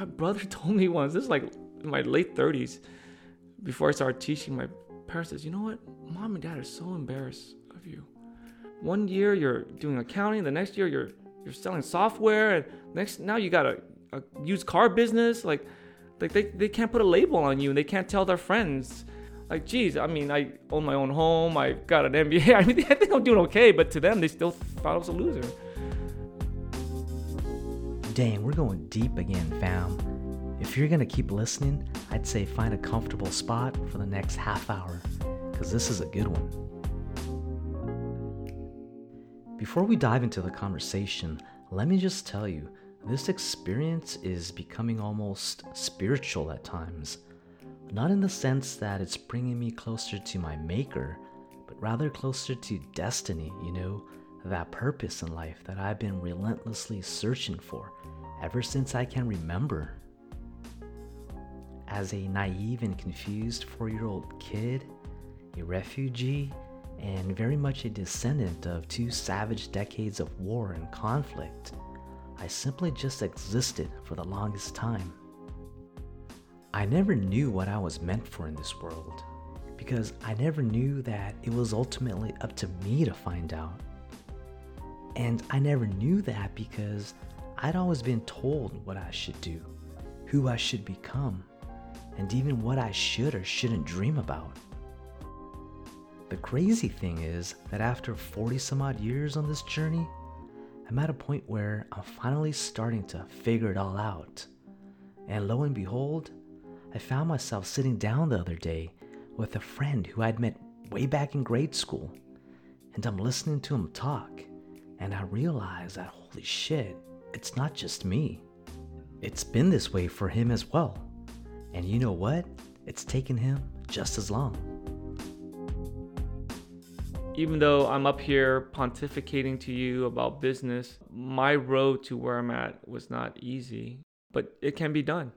my brother told me once, this is like my late 30s, before I started teaching, my parents says, you know what? Mom and dad are so embarrassed of you. One year you're doing accounting, the next year you're you're selling software, and next now you got a, a used car business. Like like they, they can't put a label on you and they can't tell their friends. Like, geez, I mean, I own my own home, I got an MBA. I mean, I think I'm doing okay, but to them, they still thought I was a loser. Dang, we're going deep again, fam. If you're gonna keep listening, I'd say find a comfortable spot for the next half hour, because this is a good one. Before we dive into the conversation, let me just tell you this experience is becoming almost spiritual at times. Not in the sense that it's bringing me closer to my maker, but rather closer to destiny, you know, that purpose in life that I've been relentlessly searching for ever since I can remember. As a naive and confused four year old kid, a refugee, and very much a descendant of two savage decades of war and conflict, I simply just existed for the longest time. I never knew what I was meant for in this world because I never knew that it was ultimately up to me to find out. And I never knew that because I'd always been told what I should do, who I should become, and even what I should or shouldn't dream about. The crazy thing is that after 40 some odd years on this journey, I'm at a point where I'm finally starting to figure it all out. And lo and behold, I found myself sitting down the other day with a friend who I'd met way back in grade school. And I'm listening to him talk, and I realize that holy shit, it's not just me. It's been this way for him as well. And you know what? It's taken him just as long even though I'm up here pontificating to you about business, my road to where I'm at was not easy, but it can be done.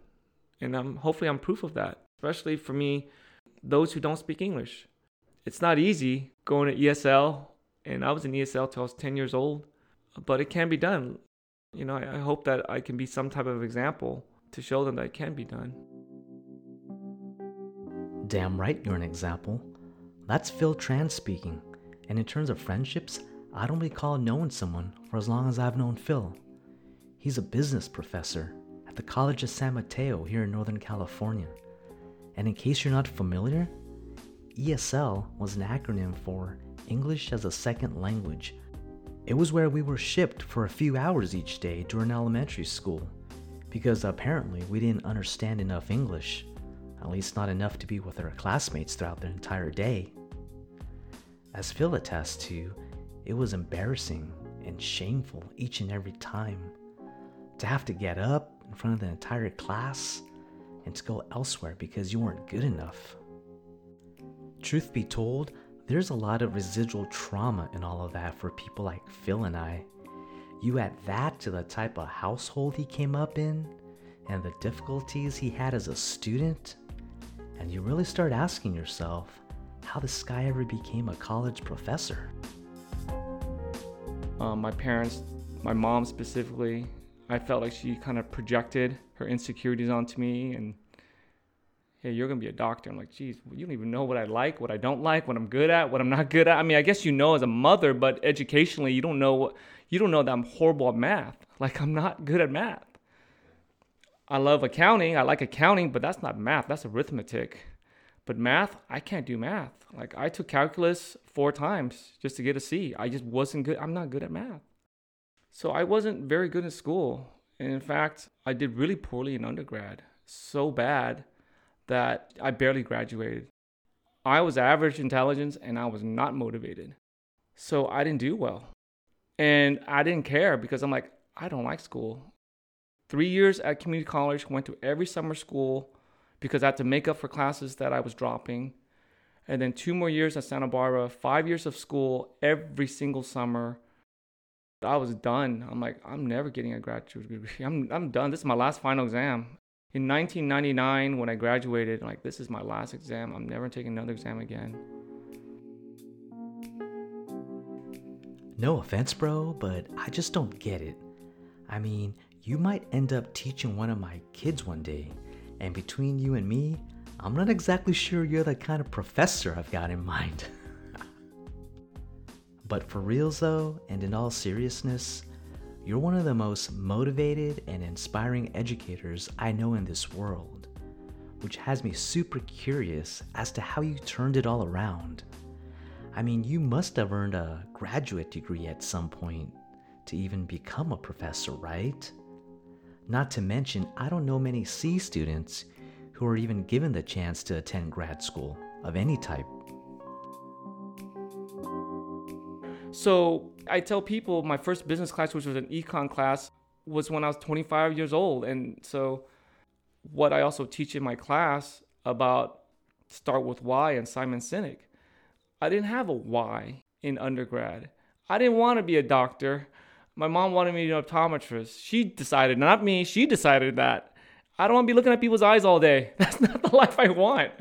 And I'm hopefully I'm proof of that, especially for me, those who don't speak English. It's not easy going to ESL, and I was in ESL till I was 10 years old, but it can be done. You know, I, I hope that I can be some type of example to show them that it can be done. Damn right, you're an example. That's Phil Tran speaking. And in terms of friendships, I don't recall knowing someone for as long as I've known Phil. He's a business professor at the College of San Mateo here in Northern California. And in case you're not familiar, ESL was an acronym for English as a Second Language. It was where we were shipped for a few hours each day during elementary school because apparently we didn't understand enough English, at least not enough to be with our classmates throughout the entire day. As Phil attests to, it was embarrassing and shameful each and every time to have to get up in front of the entire class and to go elsewhere because you weren't good enough. Truth be told, there's a lot of residual trauma in all of that for people like Phil and I. You add that to the type of household he came up in and the difficulties he had as a student, and you really start asking yourself how this guy ever became a college professor. Um, my parents, my mom specifically, I felt like she kind of projected her insecurities onto me and hey, you're gonna be a doctor. I'm like, geez, you don't even know what I like, what I don't like, what I'm good at, what I'm not good at. I mean, I guess you know as a mother, but educationally, you don't know what you don't know that I'm horrible at math. Like I'm not good at math. I love accounting. I like accounting, but that's not math. That's arithmetic. But math, I can't do math. Like I took calculus four times just to get a C. I just wasn't good. I'm not good at math. So I wasn't very good in school. And in fact, I did really poorly in undergrad. So bad that I barely graduated. I was average intelligence and I was not motivated. So I didn't do well. And I didn't care because I'm like, I don't like school. Three years at community college, went to every summer school, because I had to make up for classes that I was dropping. And then two more years at Santa Barbara, five years of school every single summer. I was done. I'm like, I'm never getting a graduate degree. I'm, I'm done. This is my last final exam. In 1999, when I graduated, like, this is my last exam. I'm never taking another exam again. No offense, bro, but I just don't get it. I mean, you might end up teaching one of my kids one day. And between you and me, I'm not exactly sure you're the kind of professor I've got in mind. but for reals though, and in all seriousness, you're one of the most motivated and inspiring educators I know in this world, which has me super curious as to how you turned it all around. I mean, you must have earned a graduate degree at some point to even become a professor, right? Not to mention, I don't know many C students who are even given the chance to attend grad school of any type. So I tell people my first business class, which was an econ class, was when I was 25 years old. And so what I also teach in my class about Start with Why and Simon Sinek, I didn't have a why in undergrad. I didn't want to be a doctor. My mom wanted me to be an optometrist. She decided, not me, she decided that. I don't want to be looking at people's eyes all day. That's not the life I want.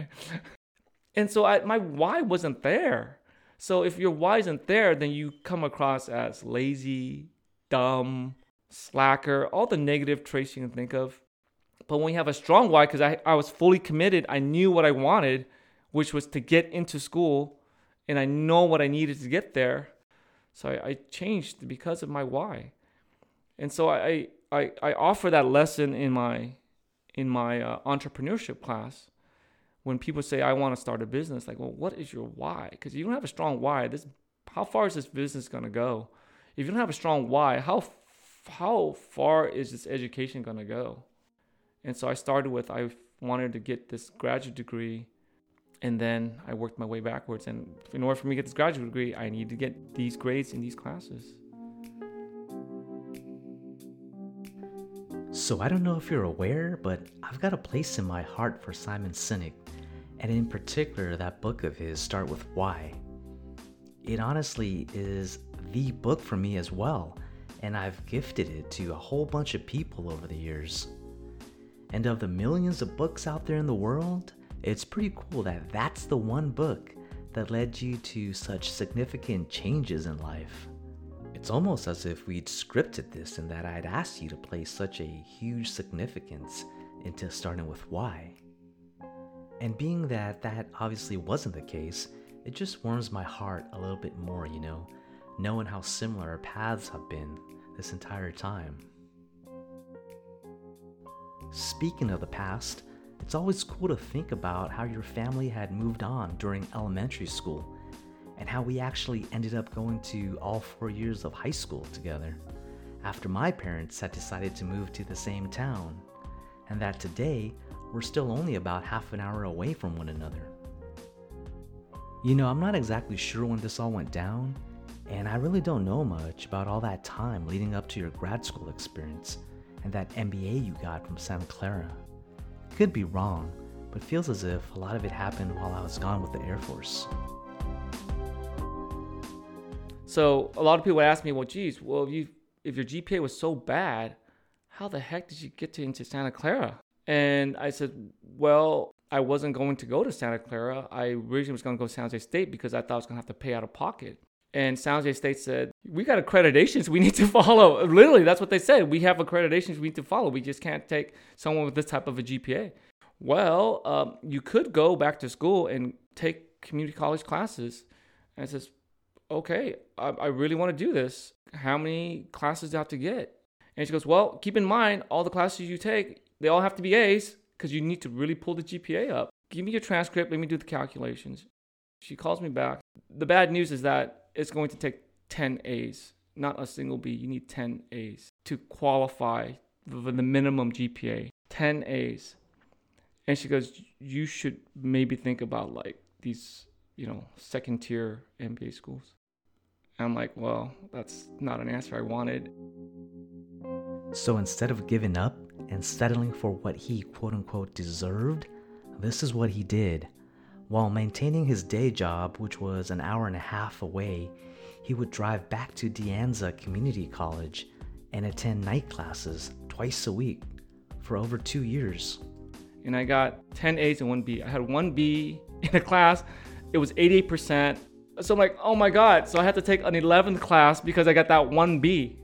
And so I, my why wasn't there. So if your why isn't there, then you come across as lazy, dumb, slacker, all the negative traits you can think of. But when you have a strong why, because I, I was fully committed, I knew what I wanted, which was to get into school, and I know what I needed to get there. So I, I changed because of my why. And so I, I, I offer that lesson in my in my uh, entrepreneurship class when people say I want to start a business, like, well, what is your why? Because you don't have a strong why. This, how far is this business gonna go? If you don't have a strong why, how how far is this education gonna go? And so I started with I wanted to get this graduate degree, and then I worked my way backwards. And in order for me to get this graduate degree, I need to get these grades in these classes. So I don't know if you're aware, but I've got a place in my heart for Simon Sinek and in particular that book of his, Start With Why. It honestly is the book for me as well, and I've gifted it to a whole bunch of people over the years. And of the millions of books out there in the world, it's pretty cool that that's the one book that led you to such significant changes in life. It's almost as if we'd scripted this and that I'd asked you to place such a huge significance into starting with why. And being that that obviously wasn't the case, it just warms my heart a little bit more, you know, knowing how similar our paths have been this entire time. Speaking of the past, it's always cool to think about how your family had moved on during elementary school and how we actually ended up going to all four years of high school together after my parents had decided to move to the same town, and that today we're still only about half an hour away from one another. You know, I'm not exactly sure when this all went down, and I really don't know much about all that time leading up to your grad school experience and that MBA you got from Santa Clara. Could be wrong, but feels as if a lot of it happened while I was gone with the Air Force. So a lot of people ask me, well, geez, well, if you if your GPA was so bad, how the heck did you get to into Santa Clara? And I said, well, I wasn't going to go to Santa Clara. I originally was going to go to San Jose State because I thought I was going to have to pay out of pocket. And San Jose State said, we got accreditations we need to follow. Literally, that's what they said. We have accreditations we need to follow. We just can't take someone with this type of a GPA. Well, um, you could go back to school and take community college classes. And I says, okay, I, I really want to do this. How many classes do I have to get? And she goes, well, keep in mind, all the classes you take, they all have to be A's because you need to really pull the GPA up. Give me your transcript. Let me do the calculations. She calls me back. The bad news is that it's going to take 10 A's, not a single B. You need 10 A's to qualify for the minimum GPA. 10 A's. And she goes, You should maybe think about like these, you know, second tier MBA schools. I'm like, Well, that's not an answer I wanted. So instead of giving up and settling for what he quote unquote deserved, this is what he did. While maintaining his day job, which was an hour and a half away, he would drive back to De Anza Community College and attend night classes twice a week for over two years. And I got 10 A's and 1 B. I had 1 B in a class, it was 88%. So I'm like, oh my God. So I had to take an 11th class because I got that 1 B.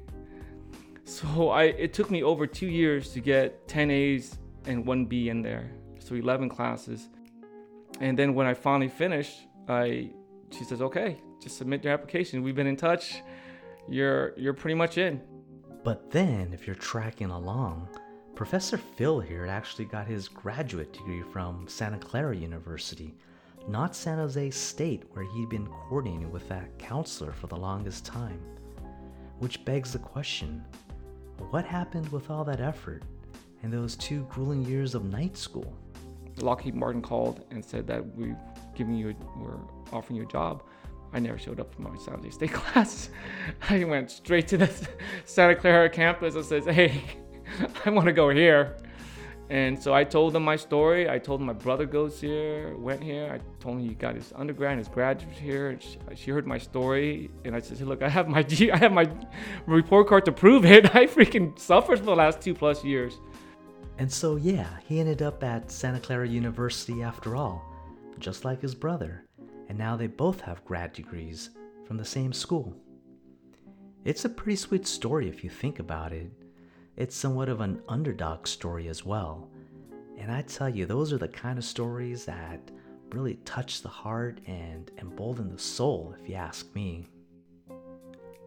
So I it took me over two years to get 10 A's and one B in there. So 11 classes. And then when I finally finished, I she says, "Okay, just submit your application. We've been in touch. You're you're pretty much in." But then, if you're tracking along, Professor Phil here actually got his graduate degree from Santa Clara University, not San Jose State, where he'd been coordinating with that counselor for the longest time. Which begs the question what happened with all that effort and those two grueling years of night school? Lockheed Martin called and said that we've given you, we're offering you a job. I never showed up for my San Jose State class. I went straight to the Santa Clara campus and says, "Hey, I want to go here." And so I told them my story. I told them my brother goes here, went here. I told him he got his undergrad his graduate here. She, she, heard my story, and I said, "Look, I have my G, I have my report card to prove it. I freaking suffered for the last two plus years." And so, yeah, he ended up at Santa Clara University after all, just like his brother. And now they both have grad degrees from the same school. It's a pretty sweet story if you think about it. It's somewhat of an underdog story as well. And I tell you, those are the kind of stories that really touch the heart and embolden the soul, if you ask me.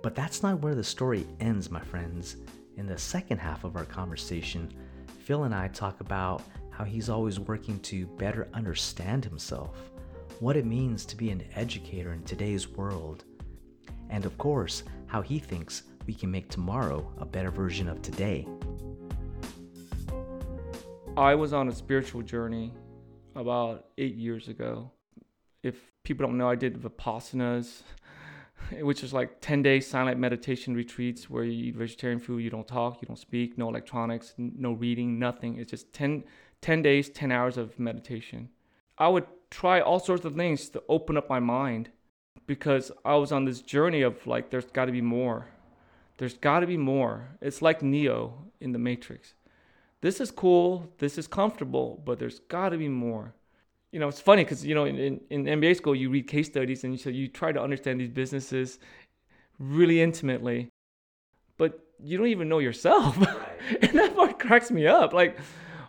But that's not where the story ends, my friends. In the second half of our conversation, Phil and I talk about how he's always working to better understand himself, what it means to be an educator in today's world, and of course, how he thinks we can make tomorrow a better version of today. I was on a spiritual journey about eight years ago. If people don't know, I did Vipassanas, which is like 10 day silent meditation retreats where you eat vegetarian food, you don't talk, you don't speak, no electronics, no reading, nothing. It's just 10, 10 days, 10 hours of meditation. I would try all sorts of things to open up my mind because I was on this journey of like, there's got to be more. There's got to be more. It's like Neo in the Matrix. This is cool, this is comfortable, but there's got to be more you know, it's funny because you know, in, in, in, MBA school, you read case studies and you, so you try to understand these businesses really intimately, but you don't even know yourself, and that part cracks me up. Like,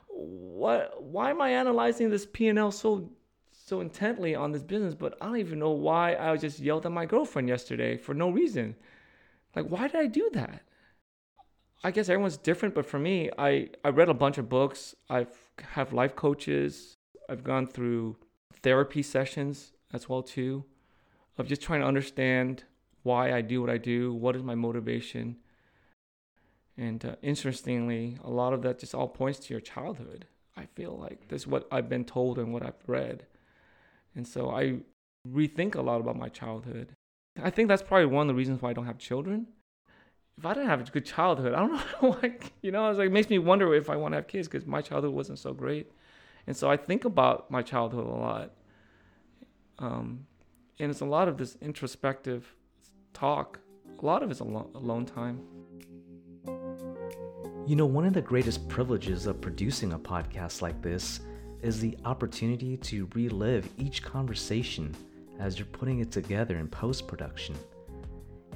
what? Why am I analyzing this P and L so so intently on this business? But I don't even know why I just yelled at my girlfriend yesterday for no reason. Like, why did I do that? I guess everyone's different, but for me, I I read a bunch of books. I've have life coaches I've gone through therapy sessions as well too, of just trying to understand why I do what I do, what is my motivation. And uh, interestingly, a lot of that just all points to your childhood. I feel like this is what I've been told and what I've read. And so I rethink a lot about my childhood. I think that's probably one of the reasons why I don't have children. If I didn't have a good childhood, I don't know why, you know, it's like, it makes me wonder if I want to have kids because my childhood wasn't so great. And so I think about my childhood a lot. Um, and it's a lot of this introspective talk. A lot of it's alo- alone time. You know, one of the greatest privileges of producing a podcast like this is the opportunity to relive each conversation as you're putting it together in post production.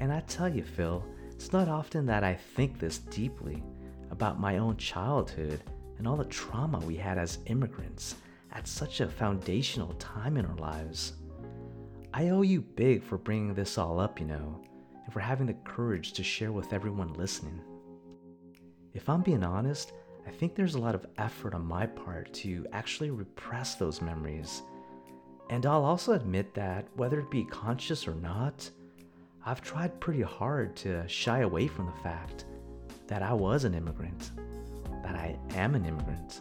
And I tell you, Phil, it's not often that I think this deeply about my own childhood and all the trauma we had as immigrants at such a foundational time in our lives. I owe you big for bringing this all up, you know, and for having the courage to share with everyone listening. If I'm being honest, I think there's a lot of effort on my part to actually repress those memories. And I'll also admit that, whether it be conscious or not, I've tried pretty hard to shy away from the fact that I was an immigrant that I am an immigrant.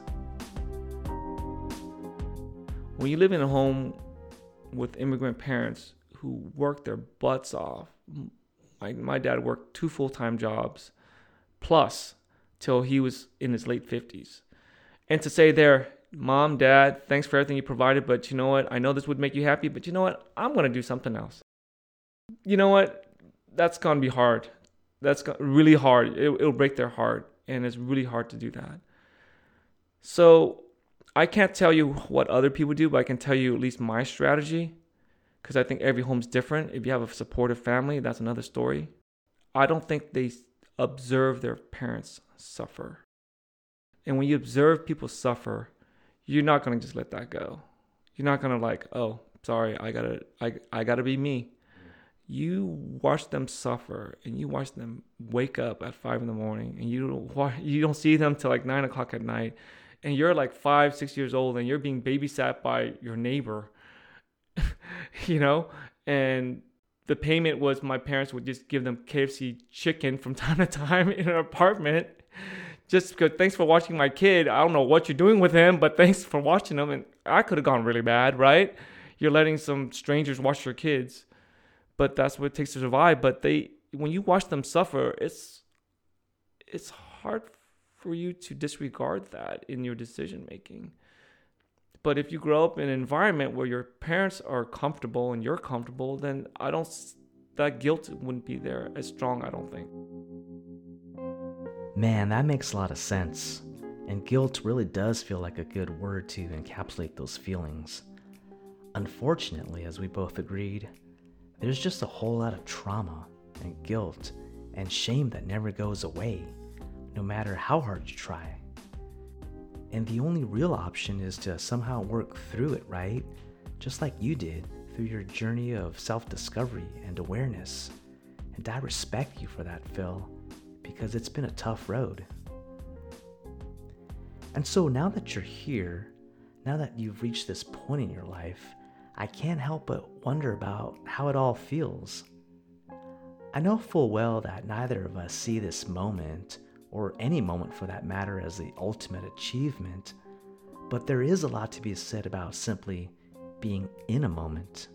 When you live in a home with immigrant parents who work their butts off, my, dad worked two full time jobs plus till he was in his late 50s. And to say there, mom, dad, thanks for everything you provided, but you know what? I know this would make you happy, but you know what? I'm going to do something else. You know what? That's going to be hard. That's really hard. It, it'll break their heart and it's really hard to do that. So I can't tell you what other people do, but I can tell you at least my strategy because I think every home's different. If you have a supportive family, that's another story. I don't think they observe their parents suffer. And when you observe people suffer, you're not going to just let that go. You're not going to like, "Oh, sorry, I got to I I got to be me." You watch them suffer, and you watch them wake up at five in the morning, and you don't you don't see them till like nine o'clock at night, and you're like five, six years old, and you're being babysat by your neighbor, you know, and the payment was my parents would just give them KFC chicken from time to time in an apartment. Just because thanks for watching my kid. I don't know what you're doing with him, but thanks for watching him. And I could have gone really bad, right? You're letting some strangers watch your kids, but that's what it takes to survive. But they, when you watch them suffer, it's it's hard for you to disregard that in your decision making. But if you grow up in an environment where your parents are comfortable and you're comfortable, then I don't that guilt wouldn't be there as strong, I don't think. Man, that makes a lot of sense. And guilt really does feel like a good word to encapsulate those feelings. Unfortunately, as we both agreed, there's just a whole lot of trauma and guilt and shame that never goes away, no matter how hard you try. And the only real option is to somehow work through it, right? Just like you did through your journey of self discovery and awareness. And I respect you for that, Phil, because it's been a tough road. And so now that you're here, now that you've reached this point in your life, I can't help but wonder about how it all feels. I know full well that neither of us see this moment or any moment for that matter, as the ultimate achievement, but there is a lot to be said about simply being in a moment.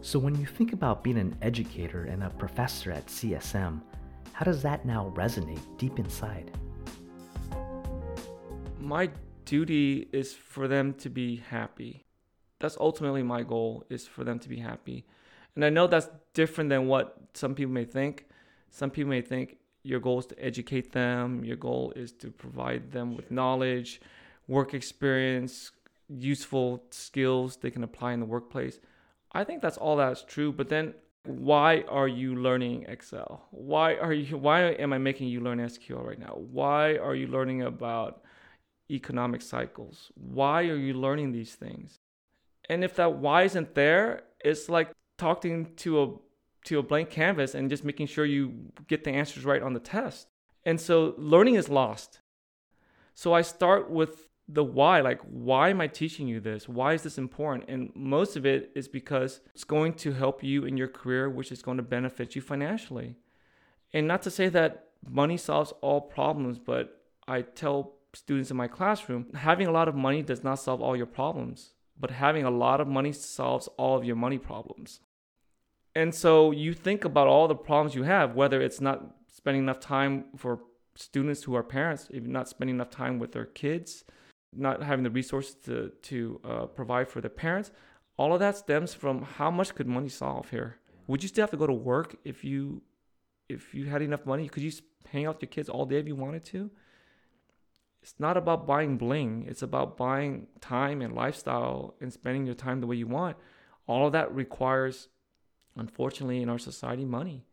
So, when you think about being an educator and a professor at CSM, how does that now resonate deep inside? My duty is for them to be happy. That's ultimately my goal is for them to be happy. And I know that's different than what some people may think. Some people may think your goal is to educate them, your goal is to provide them with knowledge, work experience, useful skills they can apply in the workplace. I think that's all that's true, but then why are you learning Excel? Why are you why am I making you learn SQL right now? Why are you learning about economic cycles? Why are you learning these things? And if that why isn't there, it's like talking to a to a blank canvas and just making sure you get the answers right on the test. And so learning is lost. So I start with the why like why am i teaching you this? Why is this important? And most of it is because it's going to help you in your career which is going to benefit you financially. And not to say that money solves all problems but i tell students in my classroom having a lot of money does not solve all your problems but having a lot of money solves all of your money problems. And so you think about all the problems you have, whether it's not spending enough time for students who are parents, even not spending enough time with their kids, not having the resources to, to uh, provide for their parents. All of that stems from how much could money solve here? Would you still have to go to work if you if you had enough money? Could you hang out with your kids all day if you wanted to? It's not about buying bling. It's about buying time and lifestyle and spending your time the way you want. All of that requires unfortunately, in our society, money.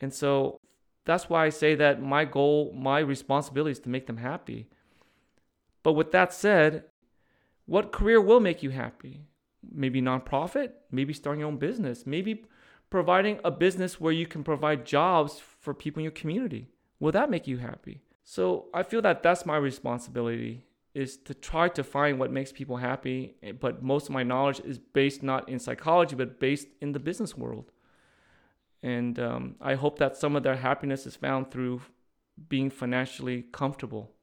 And so that's why I say that my goal, my responsibility is to make them happy. But with that said, what career will make you happy? Maybe nonprofit, maybe starting your own business, maybe providing a business where you can provide jobs for people in your community. Will that make you happy? So I feel that that's my responsibility is to try to find what makes people happy. Eh, but most of my knowledge is based not in psychology, but based in the business world. And um, I hope that some of their happiness is found through being financially comfortable.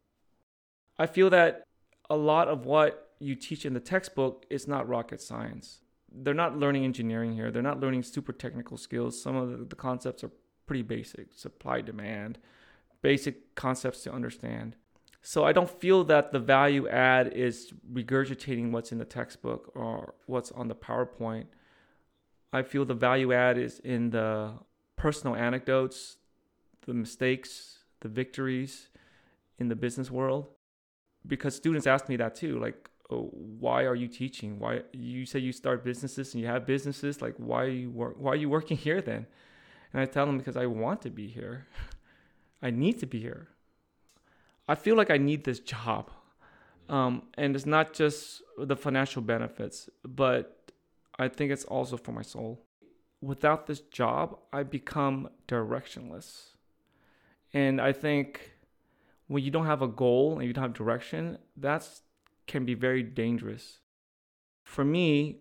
I feel that a lot of what you teach in the textbook is not rocket science. They're not learning engineering here. They're not learning super technical skills. Some of the concepts are pretty basic supply, demand, basic concepts to understand. So I don't feel that the value add is regurgitating what's in the textbook or what's on the PowerPoint. I feel the value add is in the personal anecdotes, the mistakes, the victories in the business world. Because students ask me that too, like, oh, why are you teaching? Why you say you start businesses and you have businesses? Like, why are you work? Why are you working here then? And I tell them because I want to be here. I need to be here. I feel like I need this job. Um, and it's not just the financial benefits, but I think it's also for my soul. Without this job, I become directionless. And I think when you don't have a goal and you don't have direction, that's can be very dangerous. For me,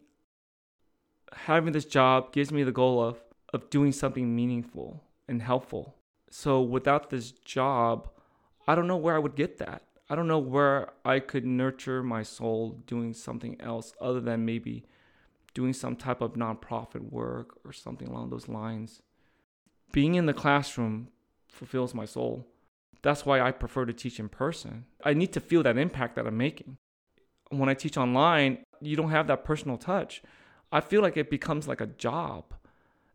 having this job gives me the goal of of doing something meaningful and helpful. So without this job, I don't know where I would get that. I don't know where I could nurture my soul doing something else other than maybe doing some type of nonprofit work or something along those lines. Being in the classroom fulfills my soul. That's why I prefer to teach in person. I need to feel that impact that I'm making. When I teach online, you don't have that personal touch. I feel like it becomes like a job.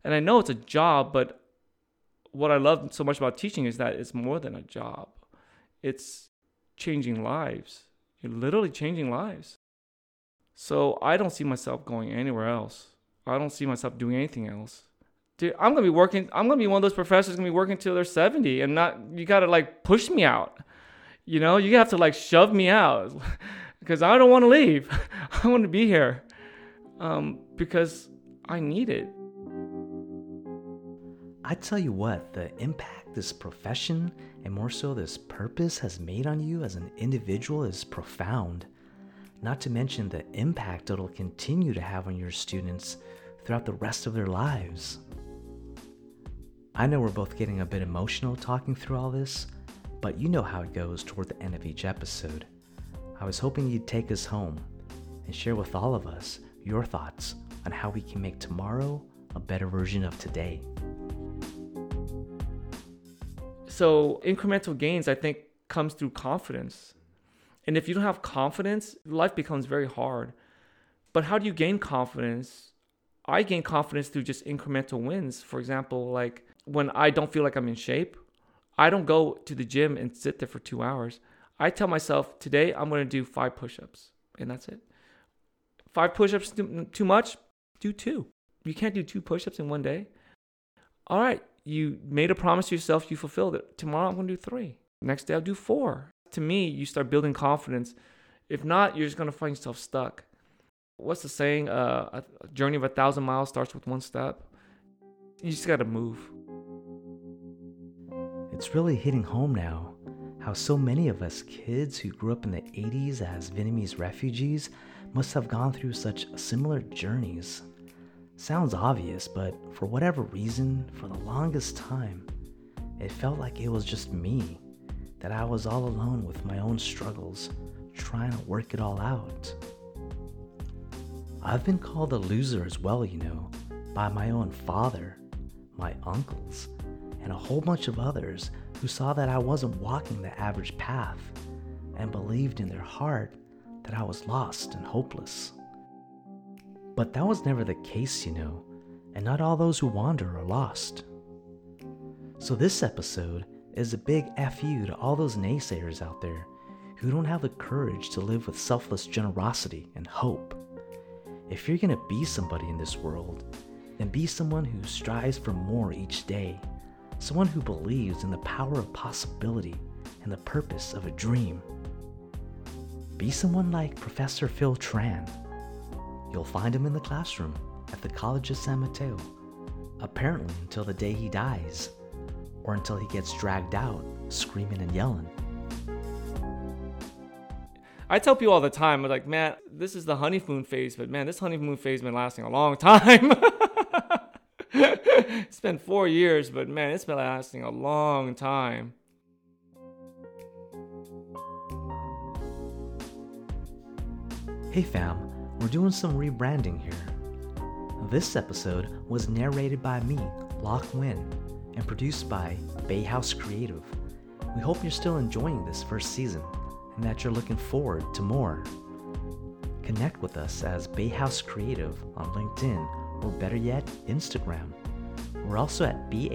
And I know it's a job, but what I love so much about teaching is that it's more than a job. It's changing lives. You're literally changing lives. So I don't see myself going anywhere else. I don't see myself doing anything else dude, I'm gonna be working. I'm gonna be one of those professors gonna be working till they're 70, and not you gotta like push me out. You know, you have to like shove me out because I don't want to leave. I want to be here um, because I need it. I tell you what, the impact this profession and more so this purpose has made on you as an individual is profound. Not to mention the impact it'll continue to have on your students throughout the rest of their lives. I know we're both getting a bit emotional talking through all this, but you know how it goes toward the end of each episode. I was hoping you'd take us home and share with all of us your thoughts on how we can make tomorrow a better version of today. So, incremental gains, I think, comes through confidence. And if you don't have confidence, life becomes very hard. But how do you gain confidence? I gain confidence through just incremental wins. For example, like when I don't feel like I'm in shape, I don't go to the gym and sit there for two hours. I tell myself, today I'm going to do five push ups, and that's it. Five push ups too, much? Do two. You can't do two push ups in one day. All right, you made a promise to yourself, you fulfilled it. Tomorrow I'm going to do three. Next day I'll do four. To me, you start building confidence. If not, you're just going to find yourself stuck. What's the saying? Uh, a journey of a thousand miles starts with one step. You just got to move. It's really hitting home now how so many of us kids who grew up in the 80s as Vietnamese refugees must have gone through such similar journeys. Sounds obvious, but for whatever reason, for the longest time, it felt like it was just me, that I was all alone with my own struggles, trying to work it all out. I've been called a loser as well, you know, by my own father, my uncles, and a whole bunch of others who saw that I wasn't walking the average path and believed in their heart that I was lost and hopeless. But that was never the case, you know, and not all those who wander are lost. So, this episode is a big FU to all those naysayers out there who don't have the courage to live with selfless generosity and hope. If you're gonna be somebody in this world, then be someone who strives for more each day someone who believes in the power of possibility and the purpose of a dream. Be someone like Professor Phil Tran. You'll find him in the classroom at the College of San Mateo, apparently until the day he dies, or until he gets dragged out screaming and yelling. I tell people all the time, I'm like, man, this is the honeymoon phase, but man, this honeymoon phase has been lasting a long time. it's been four years, but man, it's been lasting a long time. Hey fam, we're doing some rebranding here. This episode was narrated by me, Lock Win, and produced by Bayhaus Creative. We hope you're still enjoying this first season and that you're looking forward to more. Connect with us as Bayhaus Creative on LinkedIn or better yet, Instagram. We're also at B